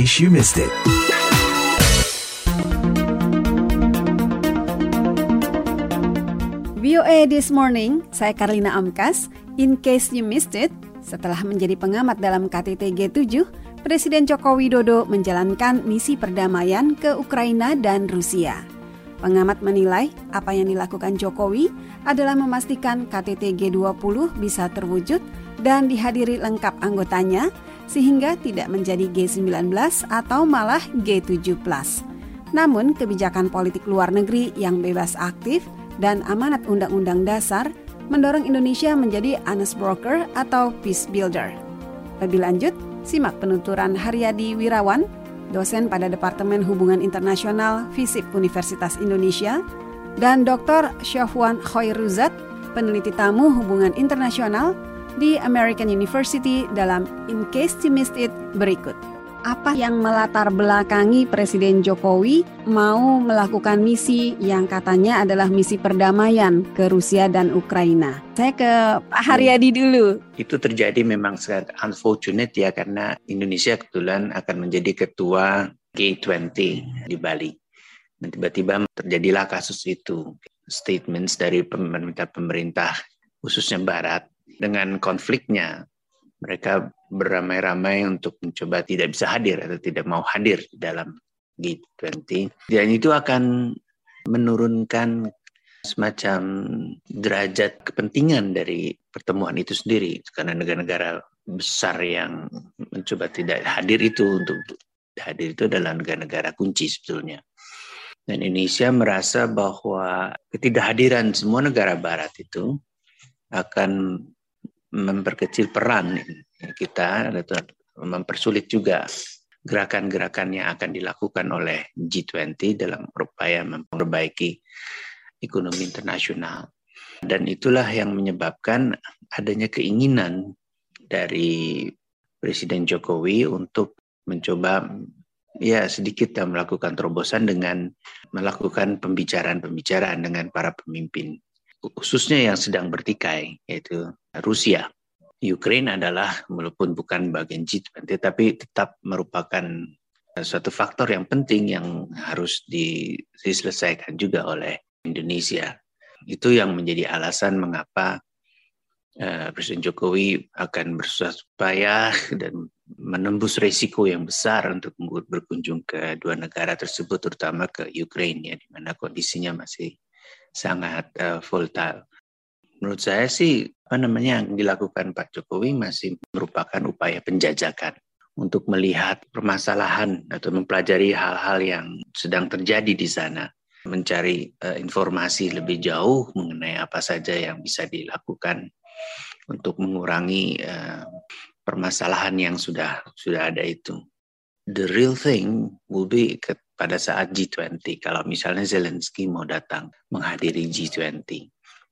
case you missed it. VOA This Morning, saya Karlina Amkas. In case you missed it, setelah menjadi pengamat dalam KTT G7, Presiden Joko Widodo menjalankan misi perdamaian ke Ukraina dan Rusia. Pengamat menilai apa yang dilakukan Jokowi adalah memastikan KTT G20 bisa terwujud dan dihadiri lengkap anggotanya sehingga tidak menjadi G19 atau malah G7+. Namun, kebijakan politik luar negeri yang bebas aktif dan amanat Undang-Undang Dasar mendorong Indonesia menjadi honest broker atau peace builder. Lebih lanjut, simak penuturan Haryadi Wirawan, dosen pada Departemen Hubungan Internasional FISIP Universitas Indonesia, dan Dr. Syafwan Khoiruzat, peneliti tamu hubungan internasional di American University dalam In Case You Missed It berikut apa yang melatar belakangi Presiden Jokowi mau melakukan misi yang katanya adalah misi perdamaian ke Rusia dan Ukraina. Saya ke Pak Haryadi dulu. Itu terjadi memang sangat unfortunate ya karena Indonesia kebetulan akan menjadi ketua G20 di Bali. Dan tiba-tiba terjadilah kasus itu. Statements dari pemerintah-pemerintah khususnya Barat dengan konfliknya mereka beramai-ramai untuk mencoba tidak bisa hadir atau tidak mau hadir di dalam G20. Dan itu akan menurunkan semacam derajat kepentingan dari pertemuan itu sendiri karena negara-negara besar yang mencoba tidak hadir itu untuk hadir itu adalah negara-negara kunci sebetulnya. Dan Indonesia merasa bahwa ketidakhadiran semua negara barat itu akan memperkecil peran kita mempersulit juga gerakan-gerakan yang akan dilakukan oleh G20 dalam upaya memperbaiki ekonomi internasional. Dan itulah yang menyebabkan adanya keinginan dari Presiden Jokowi untuk mencoba ya sedikit melakukan terobosan dengan melakukan pembicaraan-pembicaraan dengan para pemimpin khususnya yang sedang bertikai yaitu Rusia. Ukraine adalah walaupun bukan bagian G20 tapi tetap merupakan suatu faktor yang penting yang harus diselesaikan juga oleh Indonesia. Itu yang menjadi alasan mengapa uh, Presiden Jokowi akan bersusah dan menembus resiko yang besar untuk berkunjung ke dua negara tersebut, terutama ke Ukraine, ya, di mana kondisinya masih sangat uh, volatile. Menurut saya sih apa namanya yang dilakukan Pak Jokowi masih merupakan upaya penjajakan untuk melihat permasalahan atau mempelajari hal-hal yang sedang terjadi di sana, mencari uh, informasi lebih jauh mengenai apa saja yang bisa dilakukan untuk mengurangi uh, permasalahan yang sudah sudah ada itu. The real thing will be pada saat G20 kalau misalnya Zelensky mau datang menghadiri G20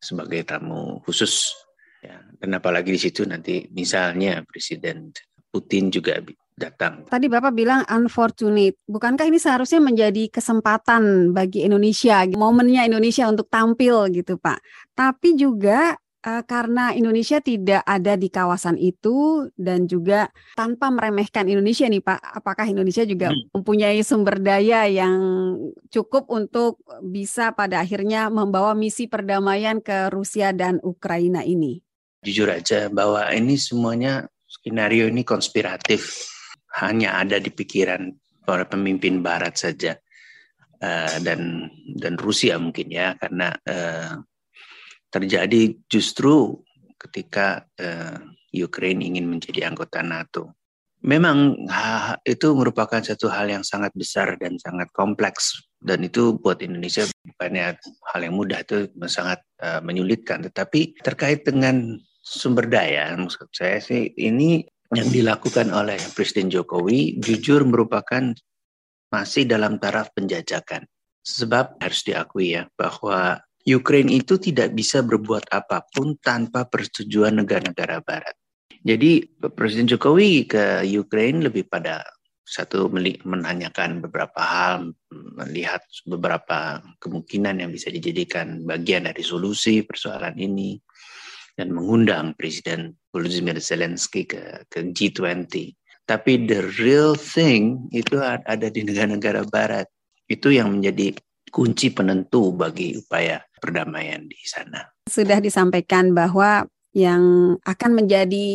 sebagai tamu khusus ya dan apalagi di situ nanti misalnya Presiden Putin juga datang. Tadi Bapak bilang unfortunate. Bukankah ini seharusnya menjadi kesempatan bagi Indonesia, momennya Indonesia untuk tampil gitu, Pak. Tapi juga uh, karena Indonesia tidak ada di kawasan itu dan juga tanpa meremehkan Indonesia nih Pak, apakah Indonesia juga hmm. mempunyai sumber daya yang cukup untuk bisa pada akhirnya membawa misi perdamaian ke Rusia dan Ukraina ini? Jujur aja bahwa ini semuanya skenario ini konspiratif, hanya ada di pikiran para pemimpin Barat saja. Uh, dan dan Rusia mungkin ya karena uh, terjadi justru ketika uh, Ukraine ingin menjadi anggota NATO. Memang itu merupakan satu hal yang sangat besar dan sangat kompleks dan itu buat Indonesia bukannya hal yang mudah itu sangat uh, menyulitkan. Tetapi terkait dengan sumber daya, maksud saya sih ini yang dilakukan oleh Presiden Jokowi jujur merupakan masih dalam taraf penjajakan. Sebab harus diakui ya bahwa Ukraine itu tidak bisa berbuat apa pun tanpa persetujuan negara-negara Barat. Jadi Presiden Jokowi ke Ukraine lebih pada satu menanyakan beberapa hal, melihat beberapa kemungkinan yang bisa dijadikan bagian dari solusi persoalan ini, dan mengundang Presiden Volodymyr Zelensky ke, ke G20 Tapi the real thing itu ada di negara-negara barat. Itu yang menjadi kunci penentu bagi upaya perdamaian di sana. Sudah disampaikan bahwa yang akan menjadi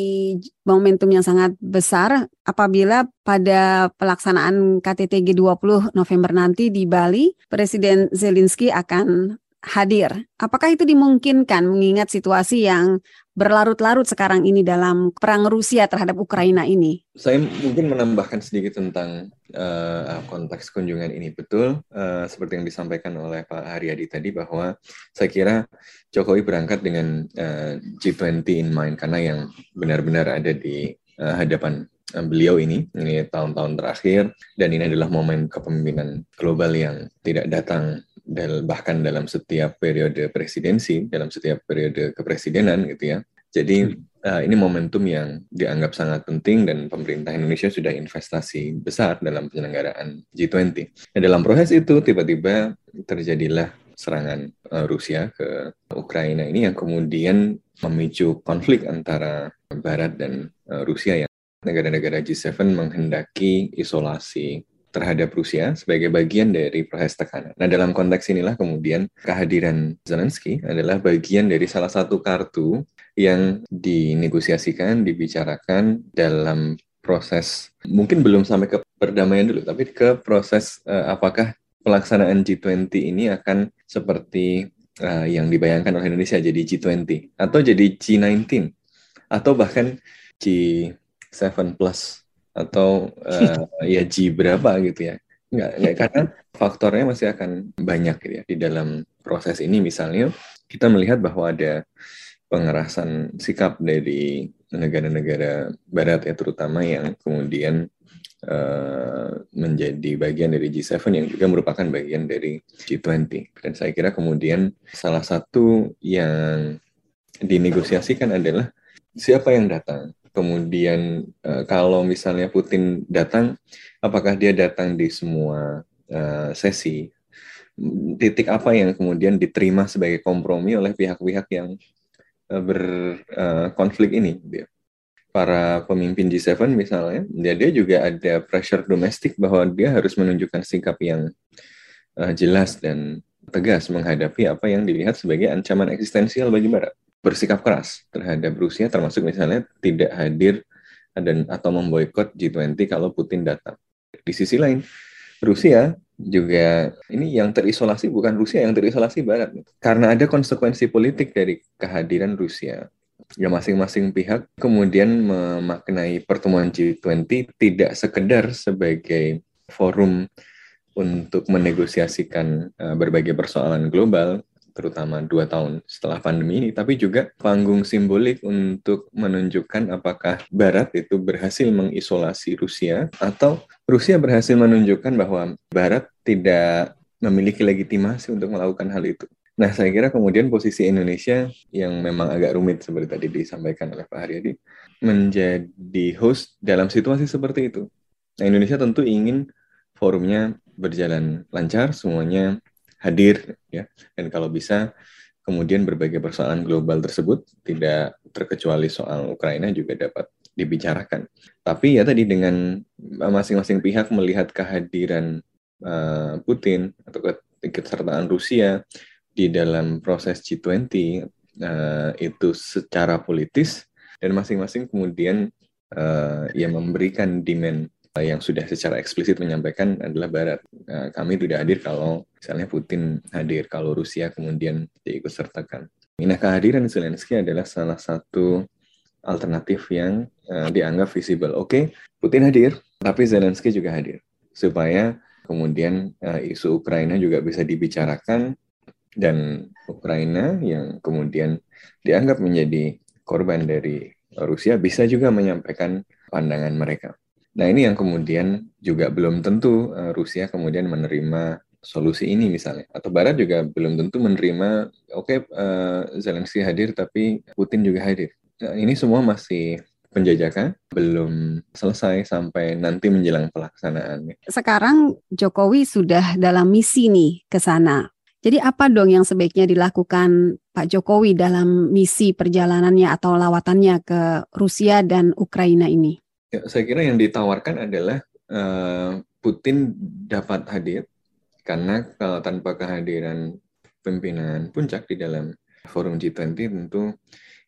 momentum yang sangat besar apabila pada pelaksanaan KTT G20 November nanti di Bali, Presiden Zelensky akan hadir. Apakah itu dimungkinkan mengingat situasi yang berlarut-larut sekarang ini dalam perang Rusia terhadap Ukraina ini? Saya mungkin menambahkan sedikit tentang uh, konteks kunjungan ini. Betul, uh, seperti yang disampaikan oleh Pak Haryadi tadi bahwa saya kira Jokowi berangkat dengan uh, G20 in mind karena yang benar-benar ada di uh, hadapan beliau ini ini tahun-tahun terakhir dan ini adalah momen kepemimpinan global yang tidak datang bahkan dalam setiap periode presidensi, dalam setiap periode kepresidenan gitu ya. Jadi uh, ini momentum yang dianggap sangat penting dan pemerintah Indonesia sudah investasi besar dalam penyelenggaraan G20. Nah, dalam proses itu tiba-tiba terjadilah serangan uh, Rusia ke Ukraina ini yang kemudian memicu konflik antara Barat dan uh, Rusia yang negara-negara G7 menghendaki isolasi terhadap Rusia sebagai bagian dari proses tekanan. Nah, dalam konteks inilah kemudian kehadiran Zelensky adalah bagian dari salah satu kartu yang dinegosiasikan, dibicarakan dalam proses mungkin belum sampai ke perdamaian dulu, tapi ke proses uh, apakah pelaksanaan G20 ini akan seperti uh, yang dibayangkan oleh Indonesia jadi G20 atau jadi G19 atau bahkan G7 plus atau uh, ya G berapa gitu ya. Enggak, enggak karena faktornya masih akan banyak gitu ya di dalam proses ini. Misalnya kita melihat bahwa ada pengerasan sikap dari negara-negara barat ya terutama yang kemudian uh, menjadi bagian dari G7 yang juga merupakan bagian dari G20 dan saya kira kemudian salah satu yang dinegosiasikan adalah siapa yang datang kemudian uh, kalau misalnya Putin datang, apakah dia datang di semua uh, sesi? Titik apa yang kemudian diterima sebagai kompromi oleh pihak-pihak yang uh, berkonflik uh, ini? Dia. Para pemimpin G7 misalnya, dia, dia juga ada pressure domestik bahwa dia harus menunjukkan sikap yang uh, jelas dan tegas menghadapi apa yang dilihat sebagai ancaman eksistensial bagi Barat bersikap keras terhadap Rusia termasuk misalnya tidak hadir dan atau memboikot G20 kalau Putin datang. Di sisi lain, Rusia juga ini yang terisolasi bukan Rusia yang terisolasi Barat karena ada konsekuensi politik dari kehadiran Rusia. Ya masing-masing pihak kemudian memaknai pertemuan G20 tidak sekedar sebagai forum untuk menegosiasikan uh, berbagai persoalan global, terutama dua tahun setelah pandemi ini, tapi juga panggung simbolik untuk menunjukkan apakah Barat itu berhasil mengisolasi Rusia atau Rusia berhasil menunjukkan bahwa Barat tidak memiliki legitimasi untuk melakukan hal itu. Nah, saya kira kemudian posisi Indonesia yang memang agak rumit seperti tadi disampaikan oleh Pak Haryadi menjadi host dalam situasi seperti itu. Nah, Indonesia tentu ingin forumnya berjalan lancar, semuanya hadir ya dan kalau bisa kemudian berbagai persoalan global tersebut tidak terkecuali soal Ukraina juga dapat dibicarakan. Tapi ya tadi dengan masing-masing pihak melihat kehadiran uh, Putin atau keikutsertaan Rusia di dalam proses G20 uh, eh, itu secara politis dan masing-masing kemudian uh, ya memberikan demand yang sudah secara eksplisit menyampaikan adalah Barat. Nah, kami tidak hadir kalau misalnya Putin hadir, kalau Rusia kemudian diikut sertakan. Nah, kehadiran Zelensky adalah salah satu alternatif yang uh, dianggap visible. Oke, okay, Putin hadir, tapi Zelensky juga hadir. Supaya kemudian uh, isu Ukraina juga bisa dibicarakan dan Ukraina yang kemudian dianggap menjadi korban dari Rusia bisa juga menyampaikan pandangan mereka. Nah ini yang kemudian juga belum tentu uh, Rusia kemudian menerima solusi ini misalnya atau Barat juga belum tentu menerima oke okay, uh, eh, Zelensky hadir tapi Putin juga hadir. Nah, ini semua masih penjajakan belum selesai sampai nanti menjelang pelaksanaan. Sekarang Jokowi sudah dalam misi nih ke sana. Jadi apa dong yang sebaiknya dilakukan Pak Jokowi dalam misi perjalanannya atau lawatannya ke Rusia dan Ukraina ini? Ya, saya kira yang ditawarkan adalah uh, Putin dapat hadir karena kalau tanpa kehadiran pimpinan puncak di dalam forum G20 tentu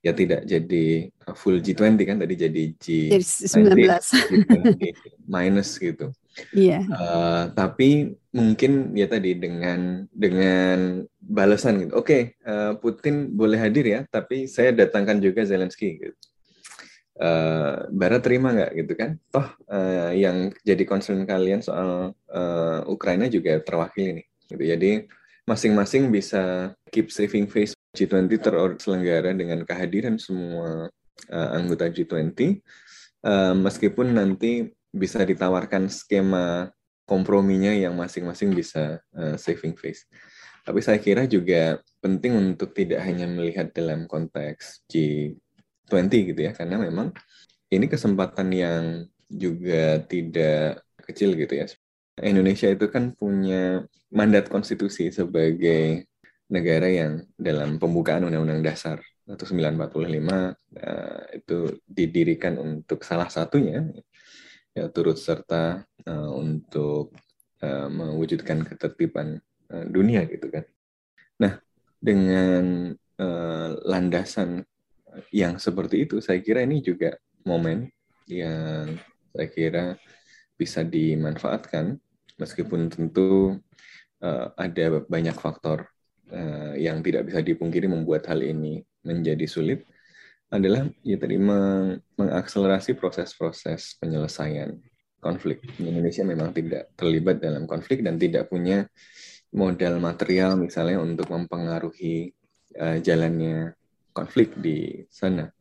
ya tidak jadi full G20 kan tadi jadi G19 minus gitu. Iya. Yeah. Uh, tapi mungkin ya tadi dengan dengan balasan gitu. Oke, okay, uh, Putin boleh hadir ya, tapi saya datangkan juga Zelensky gitu. Uh, Barat terima nggak gitu kan? Toh uh, yang jadi concern kalian soal uh, Ukraina juga terwakili nih. Gitu. Jadi masing-masing bisa keep saving face G20 terselenggara dengan kehadiran semua uh, anggota G20, uh, meskipun nanti bisa ditawarkan skema komprominya yang masing-masing bisa uh, saving face. Tapi saya kira juga penting untuk tidak hanya melihat dalam konteks G20 gitu ya, karena memang ini kesempatan yang juga tidak kecil gitu ya. Indonesia itu kan punya mandat konstitusi sebagai negara yang dalam pembukaan Undang-Undang Dasar 1945 uh, itu didirikan untuk salah satunya ya turut serta uh, untuk uh, mewujudkan ketertiban dunia gitu kan. Nah, dengan landasan yang seperti itu saya kira ini juga momen yang saya kira bisa dimanfaatkan meskipun tentu uh, ada banyak faktor uh, yang tidak bisa dipungkiri membuat hal ini menjadi sulit adalah ya tadi meng mengakselerasi proses-proses penyelesaian konflik. Indonesia memang tidak terlibat dalam konflik dan tidak punya modal material misalnya untuk mempengaruhi uh, jalannya konflik di sana.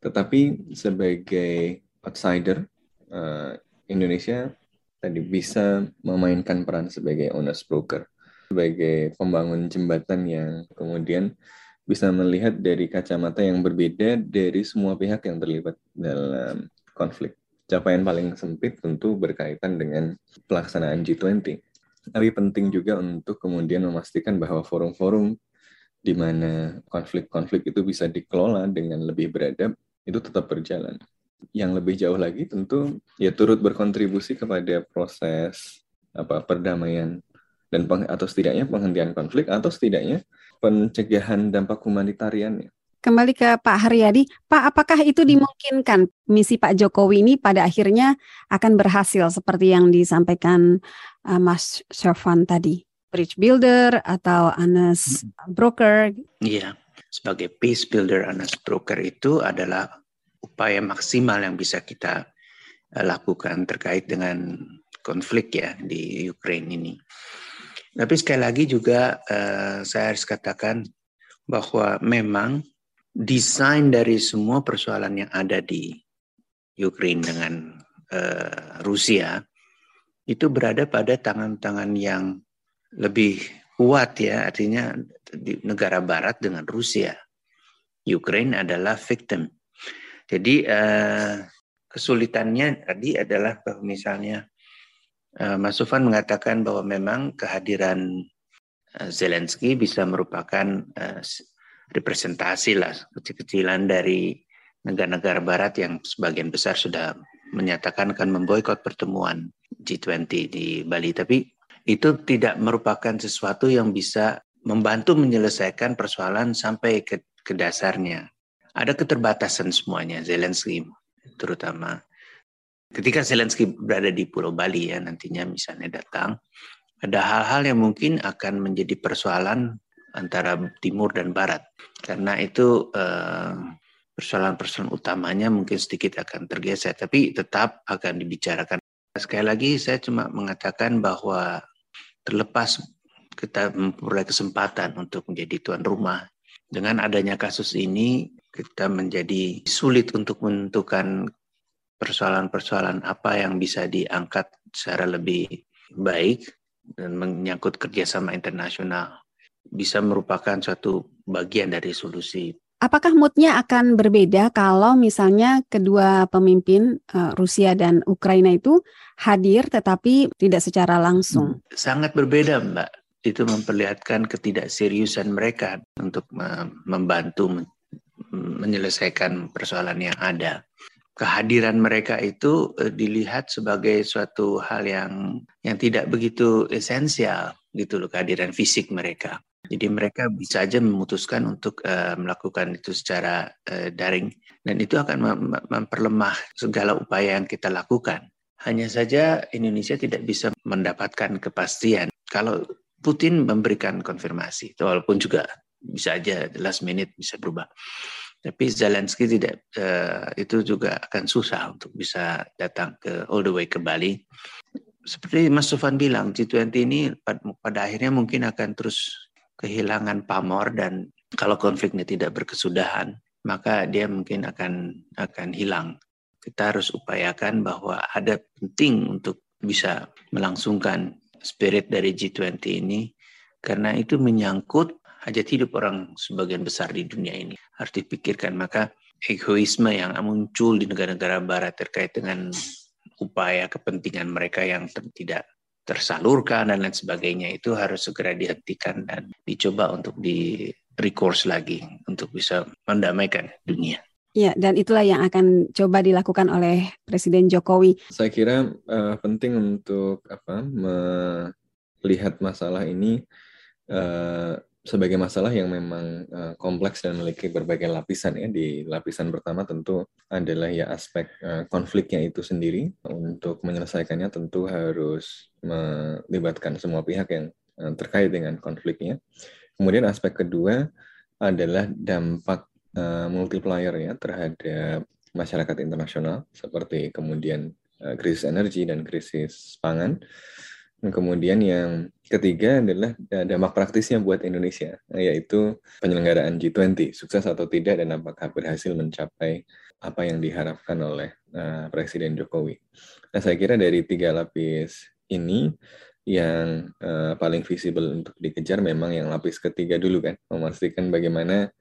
Tetapi sebagai outsider, uh, Indonesia tadi bisa memainkan peran sebagai honest broker sebagai pembangun jembatan yang kemudian bisa melihat dari kacamata yang berbeda dari semua pihak yang terlibat dalam konflik. Capaian paling sempit tentu berkaitan dengan pelaksanaan G20. Tapi penting juga untuk kemudian memastikan bahwa forum-forum di mana konflik-konflik itu bisa dikelola dengan lebih beradab, itu tetap berjalan. Yang lebih jauh lagi tentu ya turut berkontribusi kepada proses apa perdamaian dan peng, atau setidaknya penghentian konflik atau setidaknya pencegahan dampak humanitarian Kembali ke Pak Haryadi, Pak, apakah itu dimungkinkan misi Pak Jokowi ini pada akhirnya akan berhasil seperti yang disampaikan uh, Mas Syafwan tadi? Bridge builder atau honest broker? Iya, sebagai peace builder, honest broker itu adalah upaya maksimal yang bisa kita uh, lakukan terkait dengan konflik ya di Ukraine ini. Tapi sekali lagi juga uh, saya harus katakan bahwa memang desain dari semua persoalan yang ada di Ukraine dengan uh, Rusia itu berada pada tangan-tangan yang lebih kuat ya, artinya di negara barat dengan Rusia. Ukraine adalah victim. Jadi uh, kesulitannya tadi adalah bahwa misalnya Eh, Mas Sufan mengatakan bahwa memang kehadiran eh, Zelensky bisa merupakan eh, representasi lah kecil-kecilan dari negara-negara Barat yang sebagian besar sudah menyatakan akan memboikot pertemuan G20 di Bali. Tapi itu tidak merupakan sesuatu yang bisa membantu menyelesaikan persoalan sampai ke, ke dasarnya. Ada keterbatasan semuanya, Zelensky terutama. Ketika Zelensky berada di Pulau Bali ya nantinya misalnya datang, ada hal-hal yang mungkin akan menjadi persoalan antara timur dan barat. Karena itu eh, persoalan-persoalan utamanya mungkin sedikit akan tergeser, tapi tetap akan dibicarakan. Sekali lagi saya cuma mengatakan bahwa terlepas kita memperoleh kesempatan untuk menjadi tuan rumah, dengan adanya kasus ini kita menjadi sulit untuk menentukan persoalan-persoalan apa yang bisa diangkat secara lebih baik dan menyangkut kerjasama internasional bisa merupakan suatu bagian dari solusi. Apakah moodnya akan berbeda kalau misalnya kedua pemimpin uh, Rusia dan Ukraina itu hadir tetapi tidak secara langsung? Hmm, sangat berbeda, Mbak. Itu memperlihatkan ketidakseriusan mereka untuk membantu menyelesaikan persoalan yang ada. kehadiran mereka itu uh, dilihat sebagai suatu hal yang yang tidak begitu esensial gitu loh kehadiran fisik mereka. Jadi mereka bisa saja memutuskan untuk uh, melakukan itu secara uh, daring dan itu akan mem memperlemah segala upaya yang kita lakukan. Hanya saja Indonesia tidak bisa mendapatkan kepastian kalau Putin memberikan konfirmasi, walaupun juga bisa aja last minute bisa berubah. Tapi Zelensky tidak uh, itu juga akan susah untuk bisa datang ke all the way ke Bali. Seperti Mas Sofan bilang, G20 ini pada akhirnya mungkin akan terus kehilangan pamor dan kalau konfliknya tidak berkesudahan, maka dia mungkin akan akan hilang. Kita harus upayakan bahwa ada penting untuk bisa melangsungkan spirit dari G20 ini karena itu menyangkut hajat hidup orang sebagian besar di dunia ini. Harus dipikirkan maka egoisme yang muncul di negara-negara barat terkait dengan upaya kepentingan mereka yang tidak tersalurkan dan lain sebagainya itu harus segera dihentikan dan dicoba untuk di recourse lagi untuk bisa mendamaikan dunia. Ya, dan itulah yang akan coba dilakukan oleh Presiden Jokowi. Saya kira uh, penting untuk apa melihat masalah ini uh, sebagai masalah yang memang uh, kompleks dan memiliki berbagai lapisan ya. Di lapisan pertama tentu adalah ya aspek uh, konfliknya itu sendiri. Untuk menyelesaikannya tentu harus melibatkan semua pihak yang uh, terkait dengan konfliknya. Kemudian aspek kedua adalah dampak uh, multiplier ya terhadap masyarakat internasional seperti kemudian krisis energi dan krisis pangan. Kemudian yang ketiga adalah dampak praktisnya buat Indonesia, yaitu penyelenggaraan G20, sukses atau tidak dan apakah berhasil mencapai apa yang diharapkan oleh uh, Presiden Jokowi. Nah, saya kira dari tiga lapis ini yang uh, paling visible untuk dikejar memang yang lapis ketiga dulu kan, memastikan bagaimana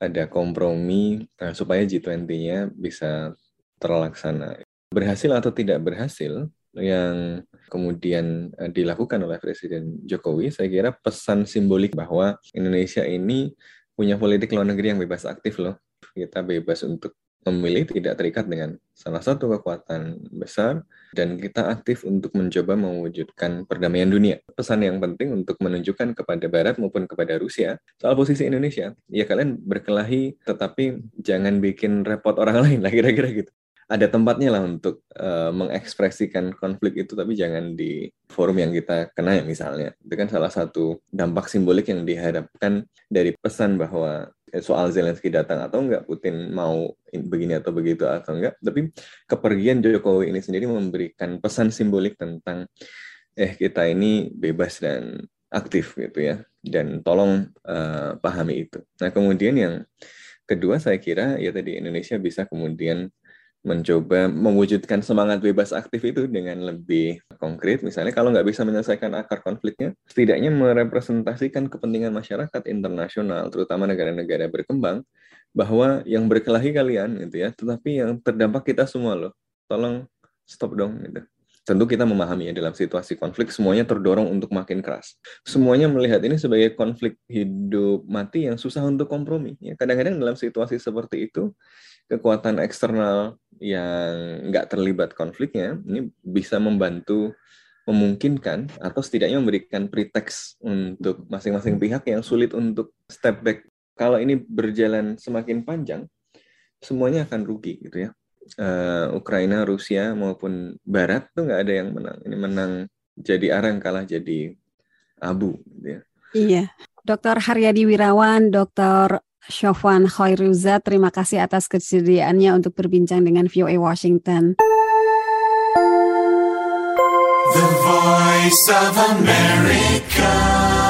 ada kompromi uh, supaya G20-nya bisa terlaksana. Berhasil atau tidak berhasil, yang kemudian uh, dilakukan oleh Presiden Jokowi, saya kira pesan simbolik bahwa Indonesia ini punya politik luar negeri yang bebas aktif loh. Kita bebas untuk memilih tidak terikat dengan salah satu kekuatan besar dan kita aktif untuk mencoba mewujudkan perdamaian dunia. Pesan yang penting untuk menunjukkan kepada Barat maupun kepada Rusia soal posisi Indonesia. Ya kalian berkelahi tetapi jangan bikin repot orang lain lah kira-kira gitu. Ada tempatnya lah untuk uh, mengekspresikan konflik itu tapi jangan di forum yang kita kenal ya misalnya. Itu kan salah satu dampak simbolik yang diharapkan dari pesan bahwa Eh, soal Zelensky datang atau enggak, Putin mau begini atau begitu atau enggak, tapi kepergian Jokowi ini sendiri memberikan pesan simbolik tentang eh kita ini bebas dan aktif gitu ya, dan tolong uh, pahami itu. Nah kemudian yang kedua saya kira ya tadi Indonesia bisa kemudian mencoba mewujudkan semangat bebas aktif itu dengan lebih konkret. Misalnya kalau nggak bisa menyelesaikan akar konfliknya, setidaknya merepresentasikan kepentingan masyarakat internasional, terutama negara-negara berkembang, bahwa yang berkelahi kalian gitu ya, tetapi yang terdampak kita semua loh. Tolong stop dong gitu. Tentu kita memahami ya dalam situasi konflik semuanya terdorong untuk makin keras. Semuanya melihat ini sebagai konflik hidup mati yang susah untuk kompromi. Ya, kadang-kadang dalam situasi seperti itu kekuatan eksternal yang nggak terlibat konfliknya ini bisa membantu memungkinkan atau setidaknya memberikan pretext untuk masing-masing pihak yang sulit untuk step back. Kalau ini berjalan semakin panjang, semuanya akan rugi gitu ya. Uh, Ukraina, Rusia maupun Barat tuh nggak ada yang menang. Ini menang jadi arang kalah jadi abu. Gitu ya. Iya, Dr. Haryadi Wirawan, Dr. Syofwan Khairuza, terima kasih atas kesediaannya untuk berbincang dengan VOA Washington. The Voice of America.